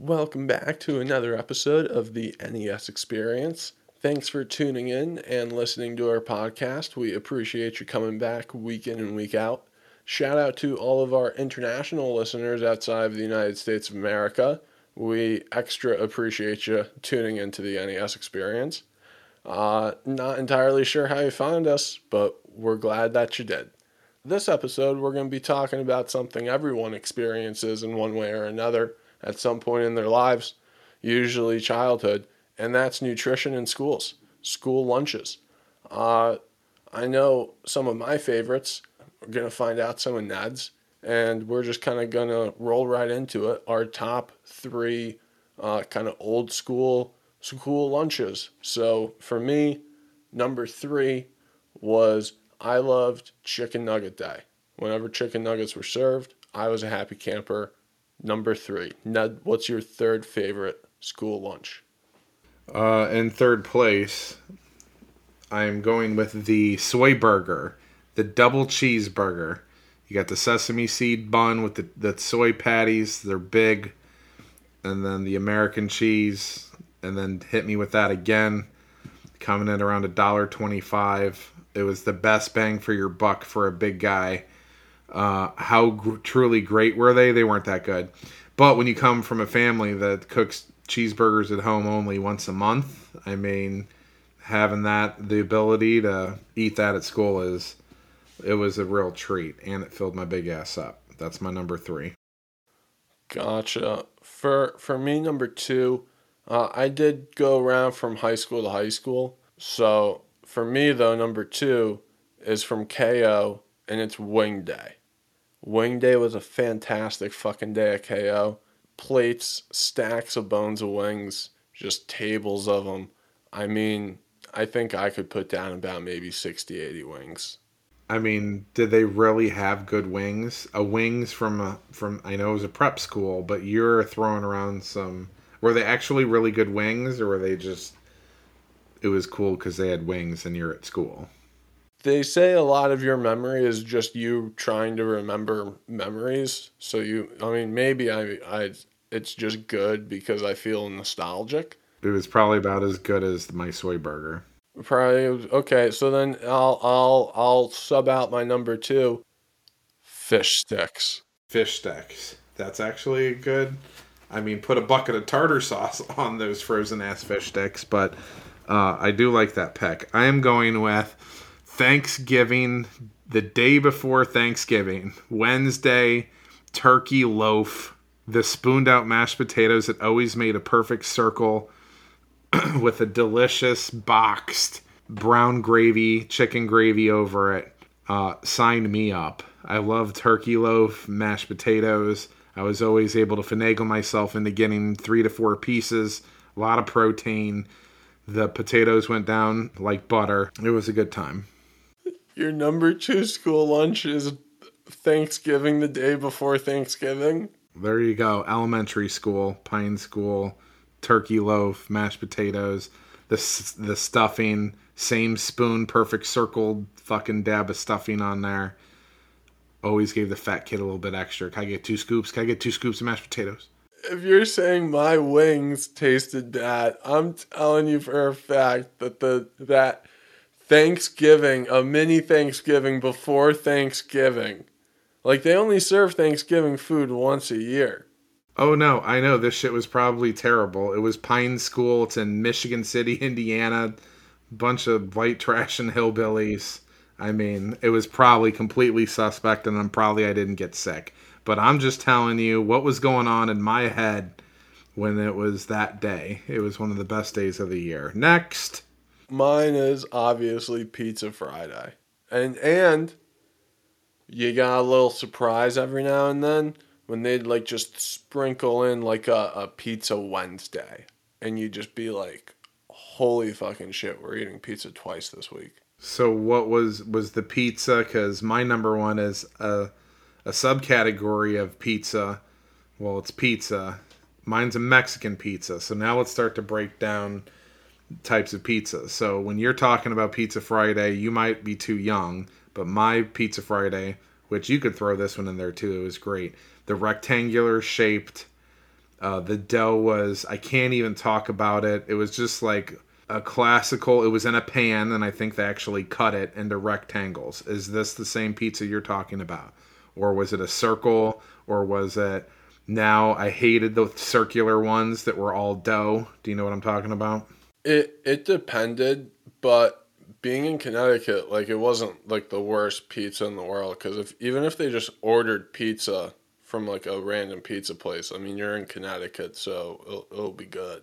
Welcome back to another episode of the NES Experience. Thanks for tuning in and listening to our podcast. We appreciate you coming back week in and week out. Shout out to all of our international listeners outside of the United States of America. We extra appreciate you tuning into the NES Experience. Uh, not entirely sure how you found us, but we're glad that you did. This episode, we're going to be talking about something everyone experiences in one way or another at some point in their lives, usually childhood, and that's nutrition in schools, school lunches. Uh, I know some of my favorites. We're going to find out some of Ned's, and we're just kind of going to roll right into it. Our top three uh, kind of old school school lunches. So for me, number three was I loved chicken nugget day. Whenever chicken nuggets were served, I was a happy camper. Number three, Ned, what's your third favorite school lunch? Uh, in third place, I'm going with the soy burger, the double cheeseburger. You got the sesame seed bun with the, the soy patties, they're big, and then the American cheese, and then hit me with that again, coming in around a dollar twenty-five. It was the best bang for your buck for a big guy. Uh, how truly great were they? They weren't that good. But when you come from a family that cooks cheeseburgers at home only once a month, I mean, having that the ability to eat that at school is it was a real treat, and it filled my big ass up. That's my number three. Gotcha. For for me, number two, uh, I did go around from high school to high school. So for me, though, number two is from KO, and it's Wing Day. Wing Day was a fantastic fucking day at KO. Plates, stacks of bones of wings, just tables of them. I mean, I think I could put down about maybe 60, 80 wings. I mean, did they really have good wings? A wings from a from I know it was a prep school, but you're throwing around some. Were they actually really good wings, or were they just? It was cool because they had wings and you're at school. They say a lot of your memory is just you trying to remember memories. So you, I mean, maybe I, I, it's just good because I feel nostalgic. It was probably about as good as my soy burger. Probably okay. So then I'll, I'll, I'll sub out my number two. Fish sticks. Fish sticks. That's actually good. I mean, put a bucket of tartar sauce on those frozen ass fish sticks, but uh, I do like that peck. I am going with Thanksgiving, the day before Thanksgiving, Wednesday, turkey loaf, the spooned out mashed potatoes that always made a perfect circle with a delicious boxed brown gravy, chicken gravy over it. Uh, signed me up. I love turkey loaf, mashed potatoes. I was always able to finagle myself into getting three to four pieces, a lot of protein. The potatoes went down like butter. It was a good time. Your number two school lunch is Thanksgiving the day before Thanksgiving. There you go. Elementary school, Pine School, turkey loaf, mashed potatoes, the the stuffing, same spoon, perfect circled fucking dab of stuffing on there. Always gave the fat kid a little bit extra. Can I get two scoops? Can I get two scoops of mashed potatoes? If you're saying my wings tasted bad, I'm telling you for a fact that the that Thanksgiving, a mini Thanksgiving before Thanksgiving, like they only serve Thanksgiving food once a year. Oh no, I know this shit was probably terrible. It was Pine School. It's in Michigan City, Indiana. Bunch of white trash and hillbillies. I mean, it was probably completely suspect, and I'm probably I didn't get sick. But I'm just telling you what was going on in my head when it was that day. It was one of the best days of the year. Next, Mine is obviously Pizza Friday. And and you got a little surprise every now and then when they'd like just sprinkle in like a, a pizza Wednesday. And you'd just be like, holy fucking shit, we're eating pizza twice this week. so what was was the pizza? Because my number one is a a subcategory of pizza. Well, it's pizza. Mine's a Mexican pizza. So now let's start to break down types of pizza. So when you're talking about Pizza Friday, you might be too young, but my Pizza Friday, which you could throw this one in there too, it was great. The rectangular shaped Uh, the dough was, I can't even talk about it. It was just like a classical, it was in a pan, and I think they actually cut it into rectangles. Is this the same pizza you're talking about? Or was it a circle? Or was it now I hated the circular ones that were all dough? Do you know what I'm talking about? It it depended, but being in Connecticut, like it wasn't like the worst pizza in the world because if even if they just ordered pizza from like a random pizza place, I mean you're in Connecticut, so it'll, it'll be good.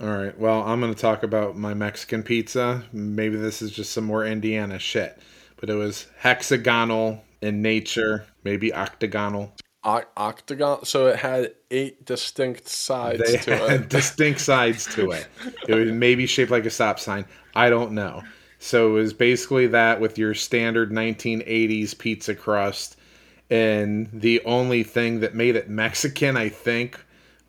All right. Well, I'm going to talk about my Mexican pizza. Maybe this is just some more Indiana shit, but it was hexagonal in nature, maybe octagonal. Octagon, so it had eight distinct sides They to it. distinct sides to it. It was maybe shaped like a stop sign. I don't know. So it was basically that with your standard 1980s pizza crust. And the only thing that made it Mexican, I think,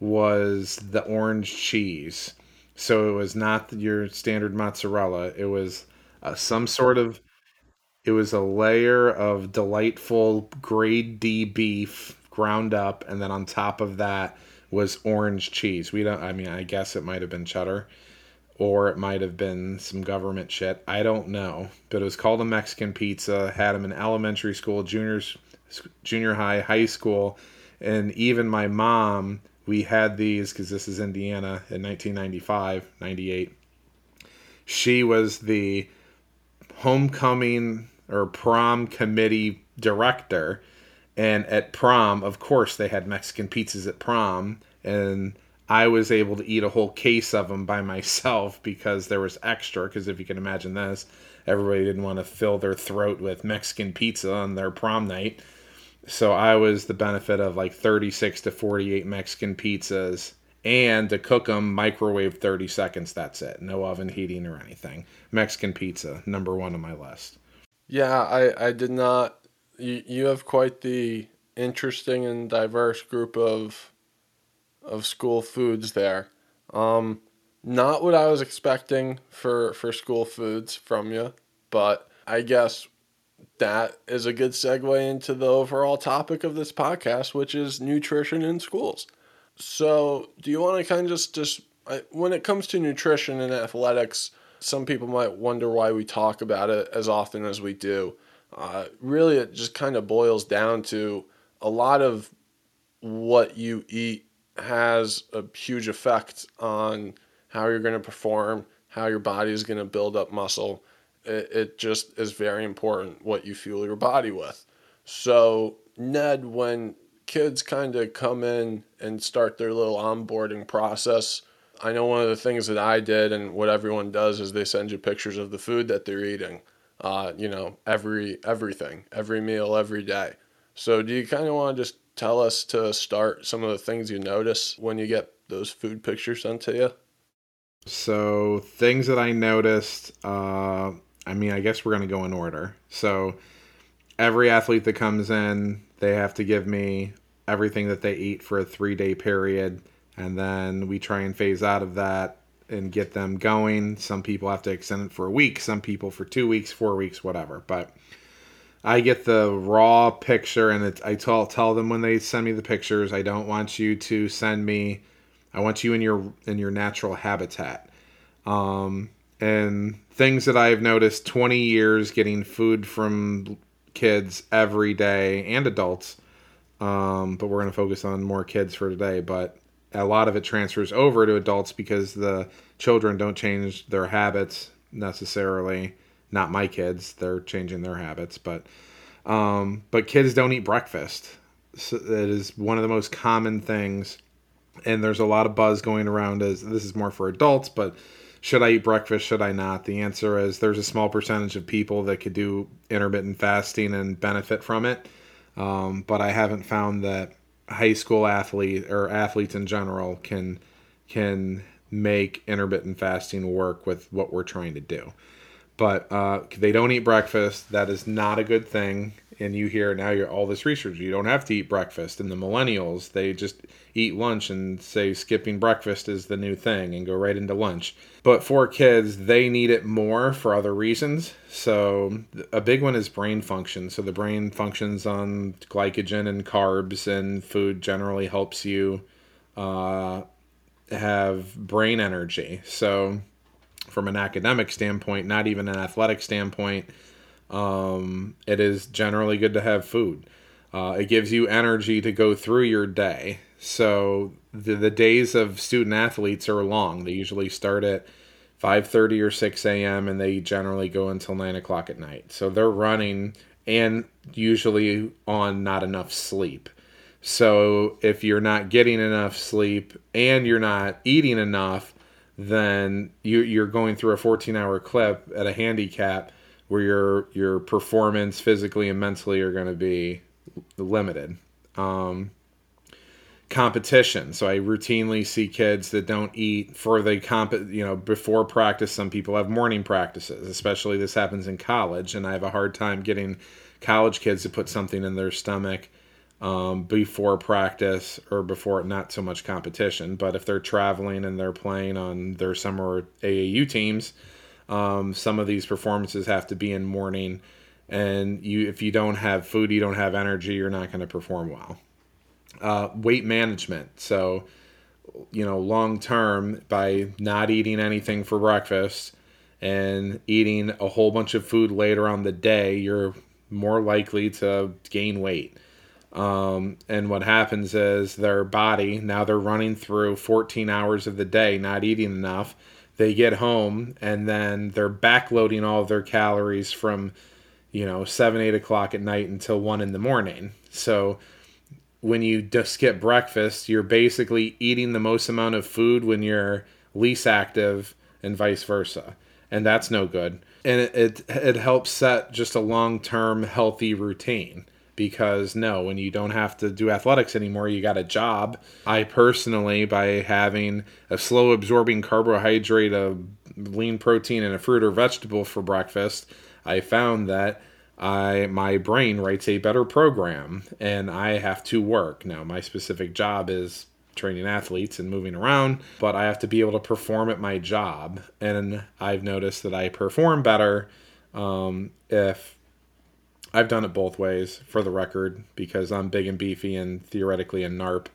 was the orange cheese. So it was not your standard mozzarella. It was uh, some sort of. It was a layer of delightful grade D beef ground up, and then on top of that was orange cheese. We don't. I mean, I guess it might have been cheddar, or it might have been some government shit. I don't know, but it was called a Mexican pizza. Had them in elementary school, juniors, junior high, high school, and even my mom. We had these because this is Indiana in 1995, 98. She was the homecoming or prom committee director. And at prom, of course, they had Mexican pizzas at prom. And I was able to eat a whole case of them by myself because there was extra. Because if you can imagine this, everybody didn't want to fill their throat with Mexican pizza on their prom night. So I was the benefit of like 36 to 48 Mexican pizzas and to cook them microwave 30 seconds that's it no oven heating or anything mexican pizza number one on my list Yeah, I, I did not. You, you have quite the interesting and diverse group of of school foods there. Um, not what I was expecting for for school foods from you, but I guess that is a good segue into the overall topic of this podcast, which is nutrition in schools. So, do you want to kind of just just I- when it comes to nutrition and athletics, some people might wonder why we talk about it as often as we do. Uh, really, it just kind of boils down to a lot of what you eat has a huge effect on how you're going to perform, how your body is going to build up muscle. It, it just is very important what you fuel your body with. So, Ned, when kids kind of come in and start their little onboarding process, I know one of the things that I did and what everyone does is they send you pictures of the food that they're eating. Uh, you know, every everything, every meal, every day. So, do you kind of want to just tell us to start some of the things you notice when you get those food pictures sent to you? so things that i noticed uh i mean i guess we're to go in order so every athlete that comes in they have to give me everything that they eat for a three day period and then we try and phase out of that and get them going some people have to extend it for a week some people for two weeks four weeks whatever but I get the raw picture, and it, I tell tell them when they send me the pictures, I don't want you to send me. I want you in your in your natural habitat. Um, and things that I've noticed 20 years getting food from kids every day and adults. Um, but we're going to focus on more kids for today. But a lot of it transfers over to adults because the children don't change their habits necessarily. Not my kids; they're changing their habits, but um, but kids don't eat breakfast. So it is one of the most common things, and there's a lot of buzz going around as this is more for adults, but should I eat breakfast? Should I not? The answer is there's a small percentage of people that could do intermittent fasting and benefit from it, um, but I haven't found that high school athlete or athletes in general can can make intermittent fasting work with what we're trying to do but uh, they don't eat breakfast. That is not a good thing. And you hear now you're all this research. You don't have to eat breakfast. And the millennials, they just eat lunch and say skipping breakfast is the new thing and go right into lunch. But for kids, they need it more for other reasons. So a big one is brain function. So the brain functions on glycogen and carbs, and food generally helps you uh, have brain energy. So, from an academic standpoint, not even an athletic standpoint, um, it is generally good to have food. Uh, it gives you energy to go through your day. So the, the days of student athletes are long. They usually start at 5.30 or 6 a.m. and they generally go until 9 o'clock at night. So they're running and usually on not enough sleep. So if you're not getting enough sleep and you're not eating enough, then you, you're going through a 14 hour clip at a handicap where your your performance physically and mentally are going to be limited. Um, competition. So I routinely see kids that don't eat for the comp, you know, before practice. Some people have morning practices, especially this happens in college, and I have a hard time getting college kids to put something in their stomach um, before practice or before not so much competition. But if they're traveling and they're playing on their summer AAU teams, um, some of these performances have to be in morning and you if you don't have food you don't have energy you're not going to perform well. Uh, weight management. So you know long term by not eating anything for breakfast and eating a whole bunch of food later on the day you're more likely to gain weight. Um, and what happens is their body now they're running through 14 hours of the day not eating enough they get home and then they're backloading all of their calories from you know, seven, eight o'clock at night until one in the morning. So when you just skip breakfast, you're basically eating the most amount of food when you're least active and vice versa. And that's no good. And it, it, it helps set just a long term healthy routine because no, when you don't have to do athletics anymore, you got a job. I personally, by having a slow absorbing carbohydrate, a lean protein, and a fruit or vegetable for breakfast, I found that I my brain writes a better program and I have to work. Now my specific job is training athletes and moving around, but I have to be able to perform at my job. And I've noticed that I perform better um, if I've done it both ways for the record because I'm big and beefy and theoretically a NARP.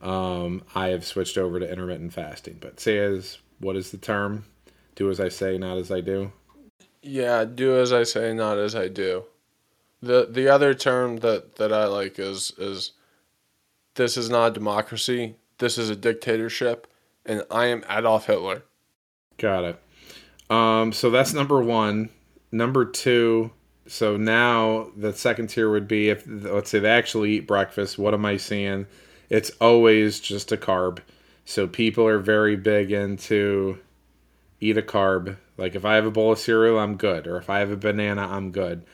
Um, I have switched over to intermittent fasting. But say as what is the term? Do as I say, not as I do. Yeah, do as I say, not as I do. The the other term that, that I like is is this is not a democracy. This is a dictatorship, and I am Adolf Hitler. Got it. Um, so that's number one. Number two. So now the second tier would be if let's say they actually eat breakfast. What am I seeing? It's always just a carb. So people are very big into eat a carb like if I have a bowl of cereal, I'm good, or if I have a banana, I'm good.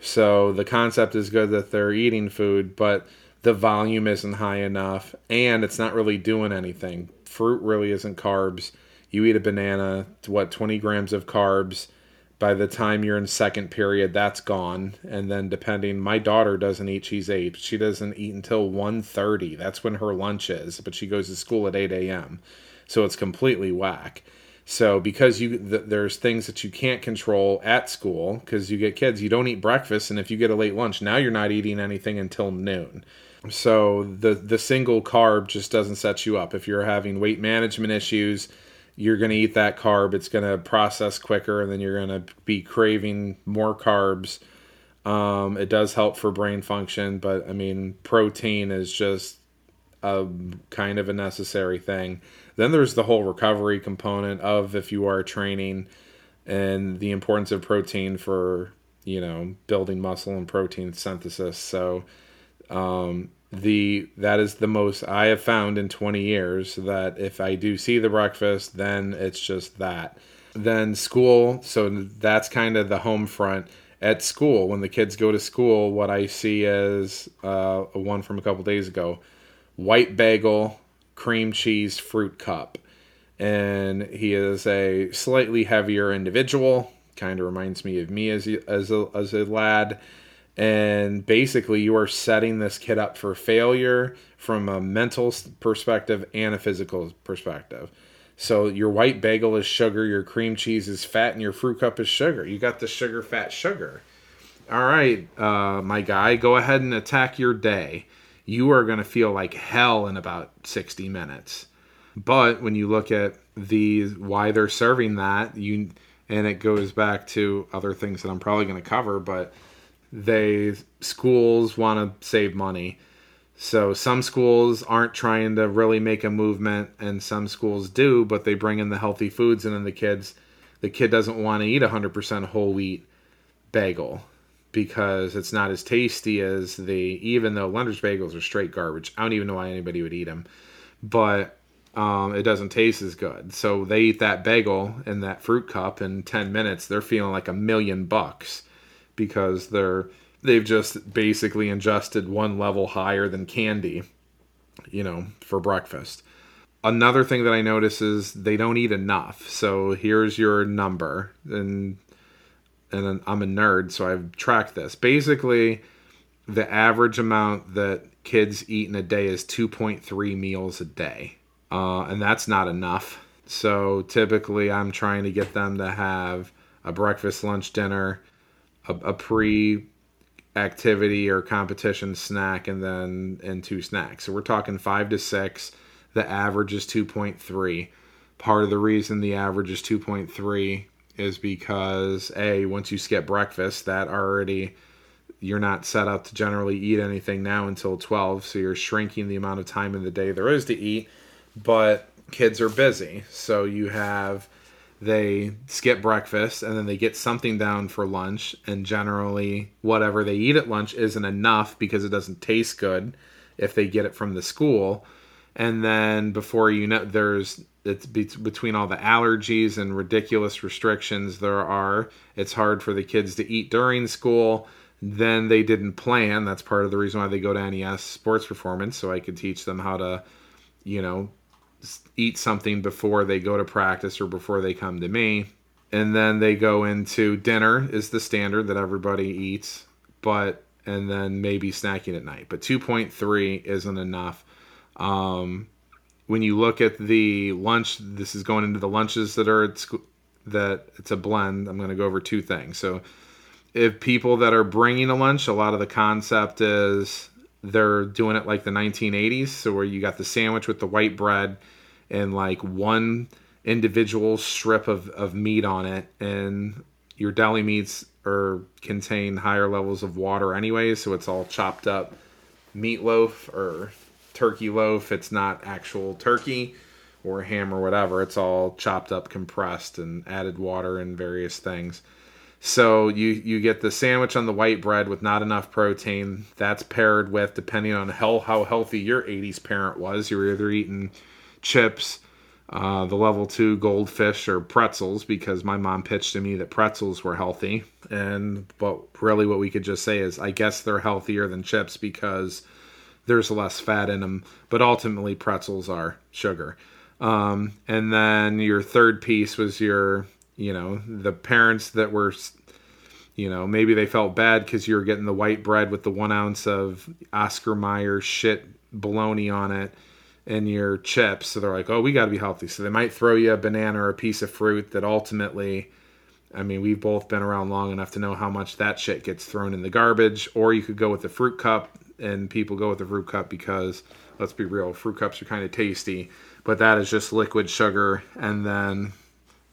So the concept is good that they're eating food, but the volume isn't high enough and it's not really doing anything. Fruit really isn't carbs. You eat a banana, what 20 grams of carbs. By the time you're in second period, that's gone. And then depending, my daughter doesn't eat. She's eight. She doesn't eat until 1.30. That's when her lunch is. But she goes to school at 8 a.m. So it's completely whack. So because you th- there's things that you can't control at school because you get kids, you don't eat breakfast, and if you get a late lunch, now you're not eating anything until noon. So the the single carb just doesn't set you up. If you're having weight management issues, you're going to eat that carb. It's going to process quicker, and then you're going to be craving more carbs. Um, it does help for brain function, but I mean, protein is just a kind of a necessary thing. Then there's the whole recovery component of if you are training and the importance of protein for, you know, building muscle and protein synthesis. So um, the that is the most I have found in 20 years that if I do see the breakfast, then it's just that. Then school, so that's kind of the home front at school when the kids go to school what i see is uh, one from a couple days ago white bagel cream cheese fruit cup. And he is a slightly heavier individual, kind of reminds me of me as as a, as a lad. And basically, you are setting this kid up for failure from a mental perspective and a physical perspective. So your white bagel is sugar, your cream cheese is fat, and your fruit cup is sugar. You got the sugar, fat, sugar. All right, uh, my guy, go ahead and attack your day you are going to feel like hell in about 60 minutes. But when you look at the why they're serving that, you and it goes back to other things that I'm probably going to cover, but they schools want to save money. So some schools aren't trying to really make a movement and some schools do, but they bring in the healthy foods and then the kids the kid doesn't want to eat 100% whole wheat bagel because it's not as tasty as the even though Lender's bagels are straight garbage. I don't even know why anybody would eat them. But um, it doesn't taste as good. So they eat that bagel and that fruit cup in 10 minutes. They're feeling like a million bucks because they're they've just basically ingested one level higher than candy, you know, for breakfast. Another thing that I notice is they don't eat enough. So here's your number, and and I'm a nerd, so I've tracked this. Basically, the average amount that kids eat in a day is 2.3 meals a day, uh, and that's not enough. So typically, I'm trying to get them to have a breakfast, lunch, dinner, a, a pre activity or competition snack and then and two snacks. So we're talking 5 to 6. The average is 2.3. Part of the reason the average is 2.3 is because a once you skip breakfast that already you're not set up to generally eat anything now until 12 so you're shrinking the amount of time in the day there is to eat but kids are busy so you have they skip breakfast and then they get something down for lunch and generally whatever they eat at lunch isn't enough because it doesn't taste good if they get it from the school. And then before you know there's it's between all the allergies and ridiculous restrictions there are it's hard for the kids to eat during school. Then they didn't plan that's part of the reason why they go to nes sports performance so i could teach them how to you know eat something before they go to practice or before they come to me. And then they go into dinner is the standard that everybody eats, but and then maybe snacking at night. But 2.3 isn't enough. Um, when you look at the lunch, this is going into the lunches that are at school. That it's a blend. I'm going to go over two things. So, if people that are bringing a lunch, a lot of the concept is they're doing it like the 1980s, so where you got the sandwich with the white bread and like one individual strip of, of meat on it, and your deli meats are contain higher levels of water anyway, so it's all chopped up meatloaf or turkey loaf. It's not actual turkey or ham or whatever. It's all chopped up, compressed, and added water and various things. So you you get the sandwich on the white bread with not enough protein. That's paired with depending on how how healthy your 80s parent was. You're either eating chips, uh, the level two goldfish or pretzels because my mom pitched to me that pretzels were healthy. And but really, what we could just say is I guess they're healthier than chips because there's less fat in them. But ultimately, pretzels are sugar. Um, and then your third piece was your you know the parents that were you know maybe they felt bad because you were getting the white bread with the one ounce of oscar mayer shit bologna on it and your chips so they're like oh we got to be healthy so they might throw you a banana or a piece of fruit that ultimately i mean we've both been around long enough to know how much that shit gets thrown in the garbage or you could go with the fruit cup and people go with the fruit cup because let's be real fruit cups are kind of tasty but that is just liquid sugar and then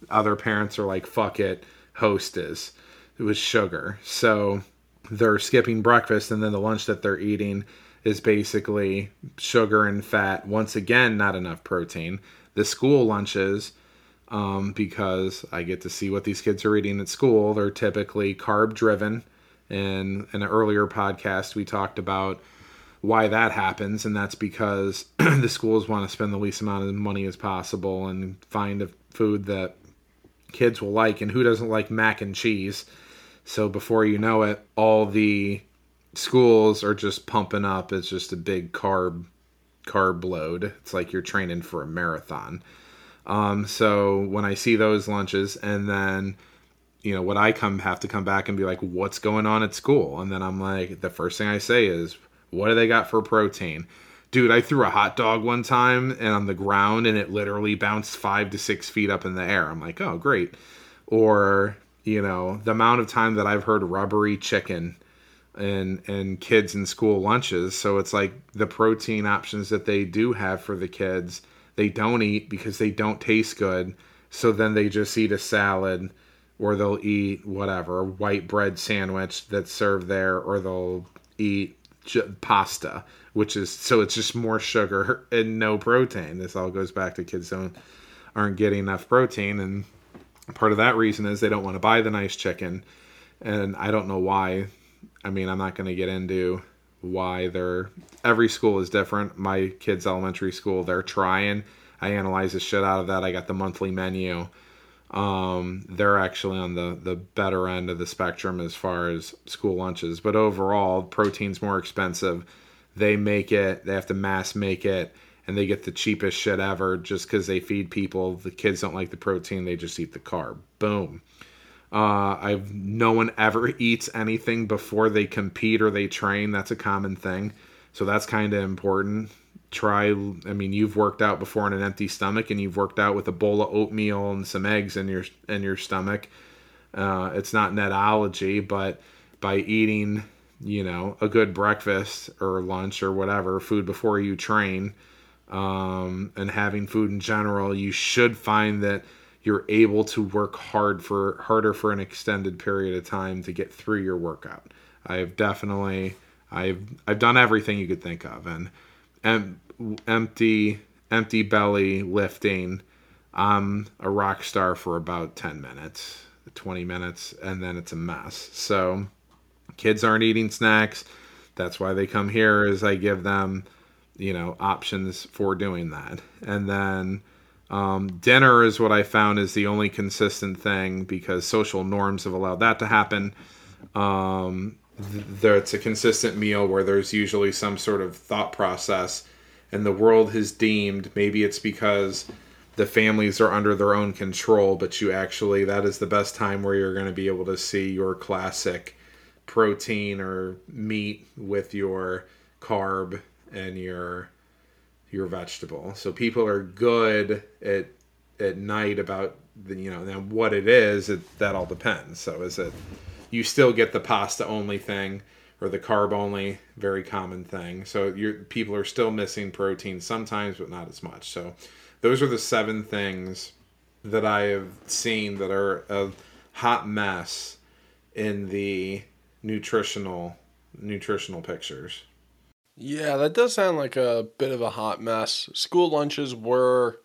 other parents are like, fuck it, hostess. It was sugar. So they're skipping breakfast, and then the lunch that they're eating is basically sugar and fat. Once again, not enough protein. The school lunches, um, because I get to see what these kids are eating at school, they're typically carb driven. And in an earlier podcast, we talked about why that happens, and that's because the schools want to spend the least amount of money as possible and find a food that kids will like, and who doesn't like mac and cheese? So before you know it, all the schools are just pumping up. It's just a big carb carb load. It's like you're training for a marathon. Um, so when I see those lunches, and then you know what I come have to come back and be like, what's going on at school? And then I'm like, the first thing I say is, what do they got for protein? dude, I threw a hot dog one time and on the ground and it literally bounced five to six feet up in the air. I'm like, oh, great. Or, you know, the amount of time that I've heard rubbery chicken and and kids in school lunches. So it's like the protein options that they do have for the kids, they don't eat because they don't taste good. So then they just eat a salad or they'll eat whatever, a white bread sandwich that's served there or they'll eat pasta, which is so it's just more sugar and no protein. This all goes back to kids don't aren't getting enough protein and part of that reason is they don't want to buy the nice chicken and I don't know why I mean, I'm not going to get into why they're every school is different. My kids' elementary school, they're trying. I analyze the shit out of that. I got the monthly menu. Um, they're actually on the the better end of the spectrum as far as school lunches, but overall, protein's more expensive. They make it. They have to mass make it, and they get the cheapest shit ever just because they feed people. The kids don't like the protein; they just eat the carb. Boom. Uh, I've no one ever eats anything before they compete or they train. That's a common thing, so that's kind of important. Try. I mean, you've worked out before on an empty stomach, and you've worked out with a bowl of oatmeal and some eggs in your in your stomach. Uh, it's not netology, but by eating, you know, a good breakfast or lunch or whatever food before you train, um, and having food in general, you should find that you're able to work hard for harder for an extended period of time to get through your workout. I've definitely I've I've done everything you could think of and em, empty empty belly lifting I'm a rock star for about 10 minutes, 20 minutes and then it's a mess. So kids aren't eating snacks. That's why they come here is I give them, you know, options for doing that. And then um, dinner is what I found is the only consistent thing because social norms have allowed that to happen. Um, th- it's a consistent meal where there's usually some sort of thought process, and the world has deemed maybe it's because the families are under their own control, but you actually that is the best time where you're going to be able to see your classic protein or meat with your carb and your your vegetable. So people are good at at night about the, you know then what it is. It, that all depends. So is it you still get the pasta only thing or the carb only very common thing. So your people are still missing protein sometimes, but not as much. So those are the seven things that I have seen that are a hot mess in the nutritional nutritional pictures. Yeah, that does sound like a bit of a hot mess. School lunches were,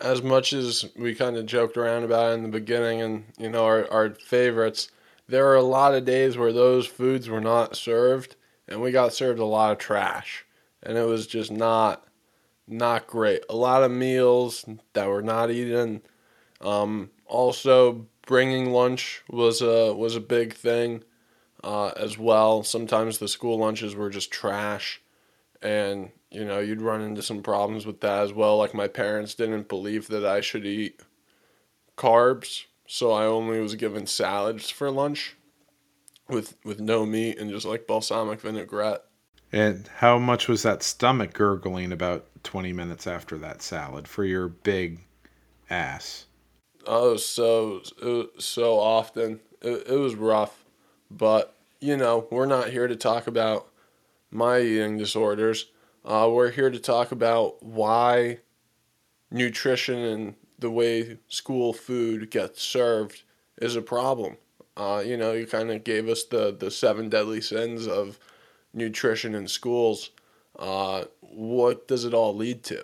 as much as we kind of joked around about it in the beginning and, you know, our, our favorites, there are a lot of days where those foods were not served and we got served a lot of trash. And it was just not not great. A lot of meals that were not eaten. Um, also, bringing lunch was a was a big thing uh, as well. Sometimes the school lunches were just trash, and you know you'd run into some problems with that as well. Like my parents didn't believe that I should eat carbs, so I only was given salads for lunch with with no meat and just like balsamic vinaigrette. And how much was that stomach gurgling about 20 minutes after that salad for your big ass? Oh, so so often. It, it was rough. But, you know, we're not here to talk about my eating disorders. Uh, we're here to talk about why nutrition and the way school food gets served is a problem. Uh, you know, you kind of gave us the, the seven deadly sins of nutrition in schools. Uh, what does it all lead to?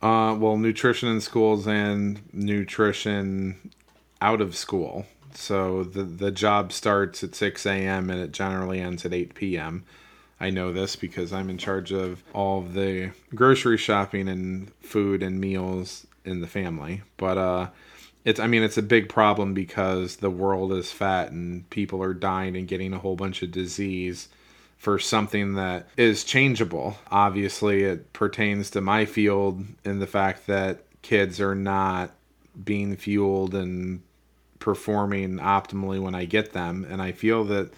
Uh, well, nutrition in schools and nutrition out of school. So the the job starts at 6 a.m. and it generally ends at 8 p.m. I know this because I'm in charge of all of the grocery shopping and food and meals in the family. But uh, it's I mean it's a big problem because the world is fat and people are dying and getting a whole bunch of disease for something that is changeable. Obviously, it pertains to my field in the fact that kids are not being fueled and performing optimally when I get them. And I feel that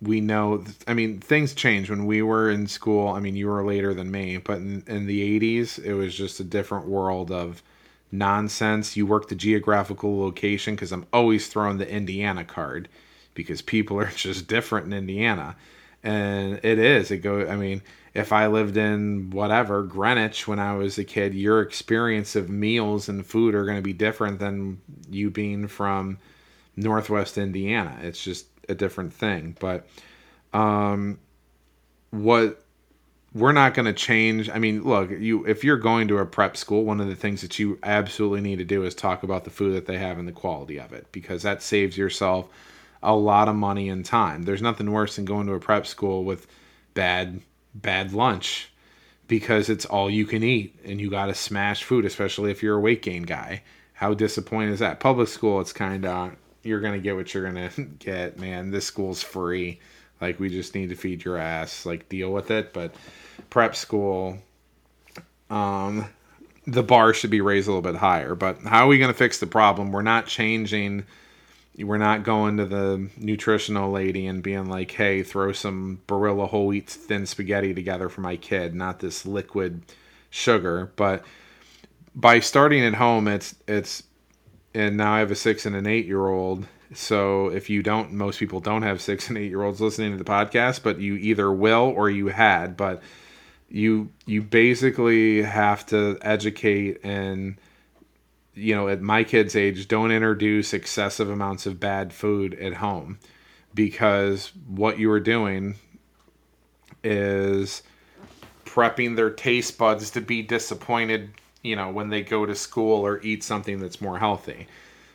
we know, I mean, things change when we were in school. I mean, you were later than me, but in, in the 80s, it was just a different world of nonsense. You work the geographical location because I'm always throwing the Indiana card. because people are just different in Indiana. And it is. It go I mean, if I lived in whatever, Greenwich when I was a kid, your experience of meals and food are going to be different than you being from Northwest Indiana. It's just a different thing. But um what we're not going to change. I mean, look, you if you're going to a prep school, one of the things that you absolutely need to do is talk about the food that they have and the quality of it because that saves yourself a lot of money and time. There's nothing worse than going to a prep school with bad bad lunch because it's all you can eat and you got to smash food, especially if you're a weight gain guy. How disappointing is that? Public school, it's kind of you're to get what you're to get, man. This school's free. Like we just need to feed your ass, like deal with it, but prep school, um, the bar should be raised a little bit higher. But how are we to fix the problem? We're not changing. We're not going to the nutritional lady and being like, "Hey, throw some Barilla whole wheat thin spaghetti together for my kid, not this liquid sugar." But by starting at home, it's it's and now I have a six and an eight year old. So if you don't, most people don't have six and eight year olds listening to the podcast, but you either will or you had. But you you basically have to educate and you know at my kids age don't introduce excessive amounts of bad food at home because what you are doing is prepping their taste buds to be disappointed you know when they go to school or eat something that's more healthy.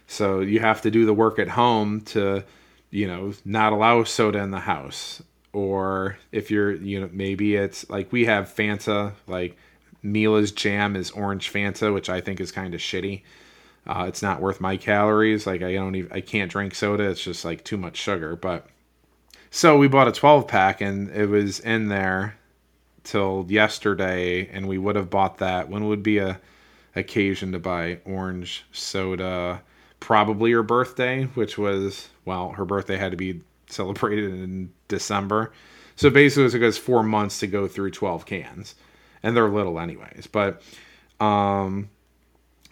So you have to do the work at home to you know not allow soda in the house. Or if you're you know maybe it's like we have Fanta like Mila's jam is orange Fanta which I think is kind of shitty. Uh, it's not worth my calories. Like I don't even I can't drink soda. It's just like too much sugar. But so we bought a 12 pack and it was in there till yesterday, and we would have bought that. When would be a occasion to buy orange soda? Probably her birthday, which was well, her birthday had to be celebrated in December. So basically, it goes four months to go through 12 cans, and they're little anyways. But, um,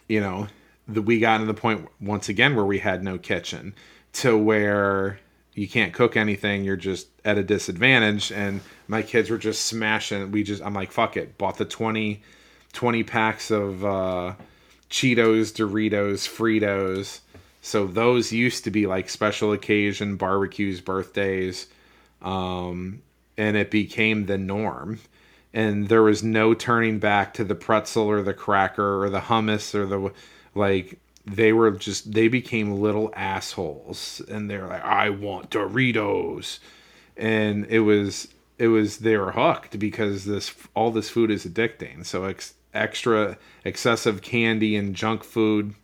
you know, the, we got to the point once again where we had no kitchen to where you can't cook anything. You're just at a disadvantage. And my kids were just smashing. We just, I'm like, fuck it. Bought the 20, 20 packs of uh, Cheetos, Doritos, Fritos so those used to be like special occasion barbecues, birthdays, um, and it became the norm. And there was no turning back to the pretzel or the cracker or the hummus or the like. They were just they became little assholes, and they're like, "I want Doritos," and it was it was they were hooked because this all this food is addicting. So ex, extra excessive candy and junk food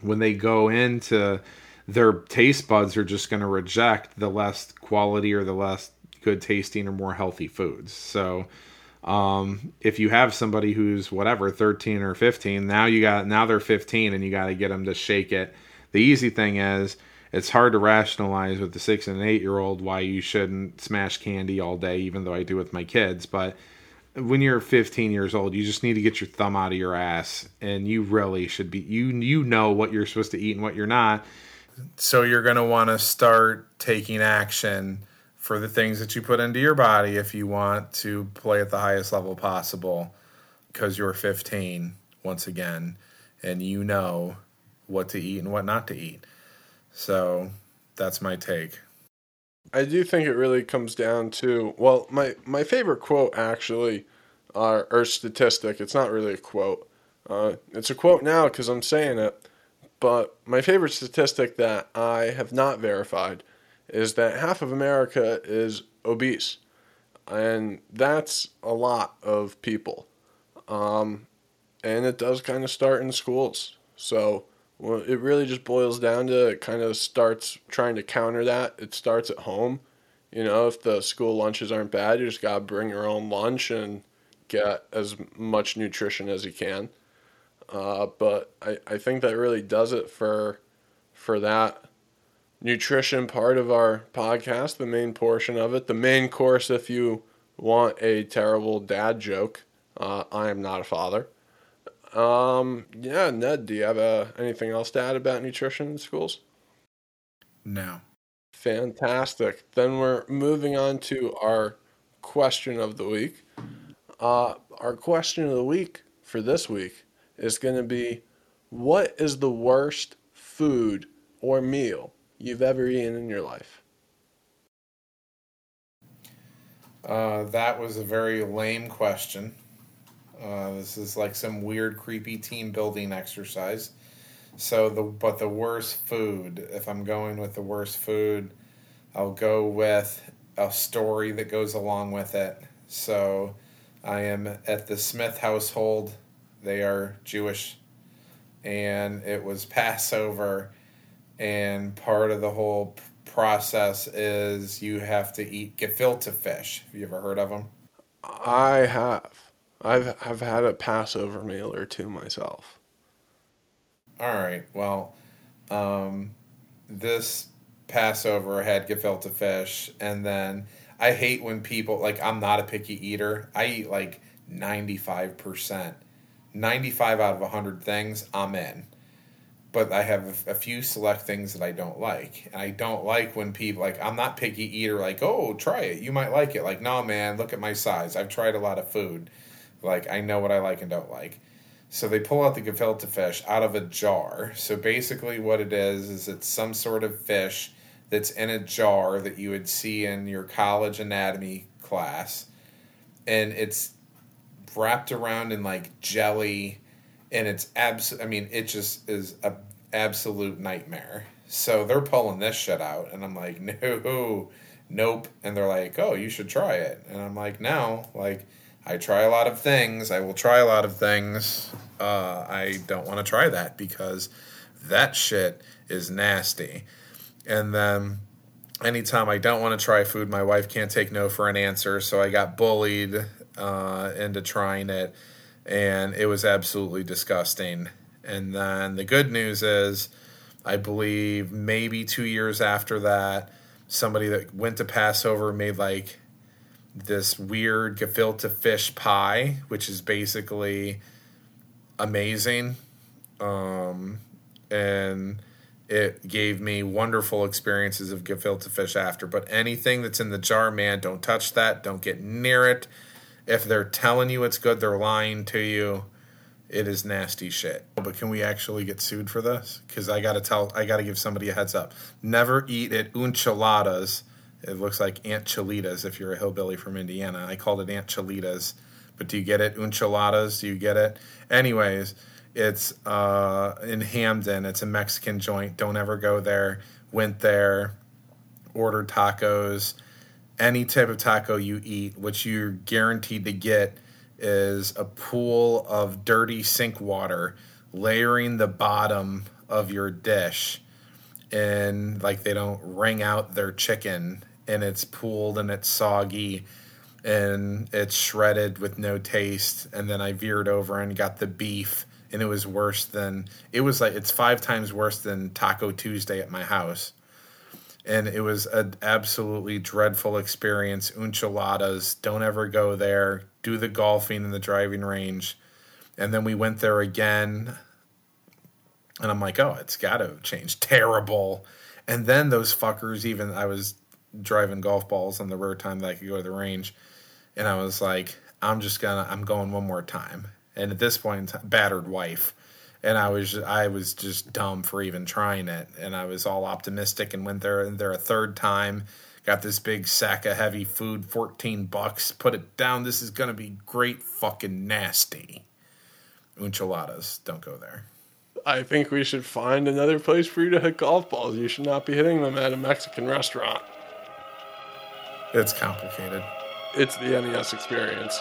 when they go into their taste buds are just going to reject the less quality or the less good tasting or more healthy foods. So um, if you have somebody who's whatever 13 or 15, now you got now they're 15 and you got to get them to shake it. The easy thing is it's hard to rationalize with the 6 and 8 year old why you shouldn't smash candy all day even though I do with my kids, but when you're 15 years old, you just need to get your thumb out of your ass, and you really should be. You you know what you're supposed to eat and what you're not. So you're gonna want to start taking action for the things that you put into your body if you want to play at the highest level possible, because you're 15 once again, and you know what to eat and what not to eat. So that's my take. I do think it really comes down to well, my my favorite quote actually, uh, or statistic. It's not really a quote. Uh, it's a quote now because I'm saying it. But my favorite statistic that I have not verified is that half of America is obese, and that's a lot of people. Um, and it does kind of start in schools. So well, it really just boils down to it kind of starts trying to counter that. It starts at home. You know, if the school lunches aren't bad, you just got to bring your own lunch and get as much nutrition as you can. Uh, but I, I think that really does it for for that nutrition part of our podcast, the main portion of it. The main course, if you want a terrible dad joke, uh, I am not a father. Um, yeah, Ned, do you have uh, anything else to add about nutrition in schools? No. Fantastic. Then we're moving on to our question of the week. Uh, our question of the week for this week is going to be what is the worst food or meal you've ever eaten in your life? Uh, that was a very lame question. Uh, this is like some weird, creepy team building exercise. So the but the worst food, if I'm going with the worst food, I'll go with a story that goes along with it. So I am at the Smith household. They are Jewish, and it was Passover, and part of the whole process is you have to eat gefilte fish. Have you ever heard of them? I have. I've I've had a Passover meal or two myself. All right. Well, um, this Passover had gefilte fish, and then I hate when people like I'm not a picky eater. I eat like ninety five percent, ninety five out of hundred things I'm in, but I have a few select things that I don't like, and I don't like when people like I'm not picky eater. Like, oh, try it, you might like it. Like, no, man, look at my size. I've tried a lot of food. Like, I know what I like and don't like. So they pull out the gefilte fish out of a jar. So basically, what it is is it's some sort of fish that's in a jar that you would see in your college anatomy class, and it's wrapped around in like jelly, and it's abs. I mean, it just is a absolute nightmare. So they're pulling this shit out, and I'm like, no, nope. And they're like, oh, you should try it, and I'm like, no, like I try a lot of things. I will try a lot of things. Uh, I don't want to try that because that shit is nasty. And then anytime I don't want to try food, my wife can't take no for an answer. So I got bullied uh, into trying it, and it was absolutely disgusting. And then the good news is, I believe maybe two years after that, somebody that went to Passover made like this weird gefilte fish pie, which is basically amazing. Um, and it gave me wonderful experiences of gefilte fish after. But anything that's in the jar, man, don't touch that. Don't get near it. If they're telling you it's good, they're lying to you. It is nasty shit. But can we actually get sued for this? Because I gotta tell, I gotta give somebody a heads up. Never eat at Enchiladas it looks like Aunt Cholitas if you're a hillbilly from Indiana. I called it Aunt Cholitas. But do you get it? Enchiladas? Do you get it? Anyways, it's uh, in Hamden. It's a Mexican joint. Don't ever go there. Went there, ordered tacos. Any type of taco you eat, which you're guaranteed to get, is a pool of dirty sink water layering the bottom of your dish and like they don't wring out their chicken and it's pooled and it's soggy and it's shredded with no taste. And then I veered over and got the beef, and it was worse than it was like it's five times worse than Taco Tuesday at my house. And it was an absolutely dreadful experience. Enchiladas, don't ever go there. Do the golfing in the driving range. And then we went there again. And I'm like, oh, it's got to change. Terrible. And then those fuckers, even, I was driving golf balls on the rare time that I could go to the range, and I was like, I'm just gonna, I'm going one more time. And at this point, battered wife, and I was, I was just dumb for even trying it, and I was all optimistic and went there and there a third time. Got this big sack of heavy food, fourteen bucks. Put it down. This is gonna be great, fucking nasty. Enchiladas, don't go there. I think we should find another place for you to hit golf balls. You should not be hitting them at a Mexican restaurant. It's complicated. It's the NES experience.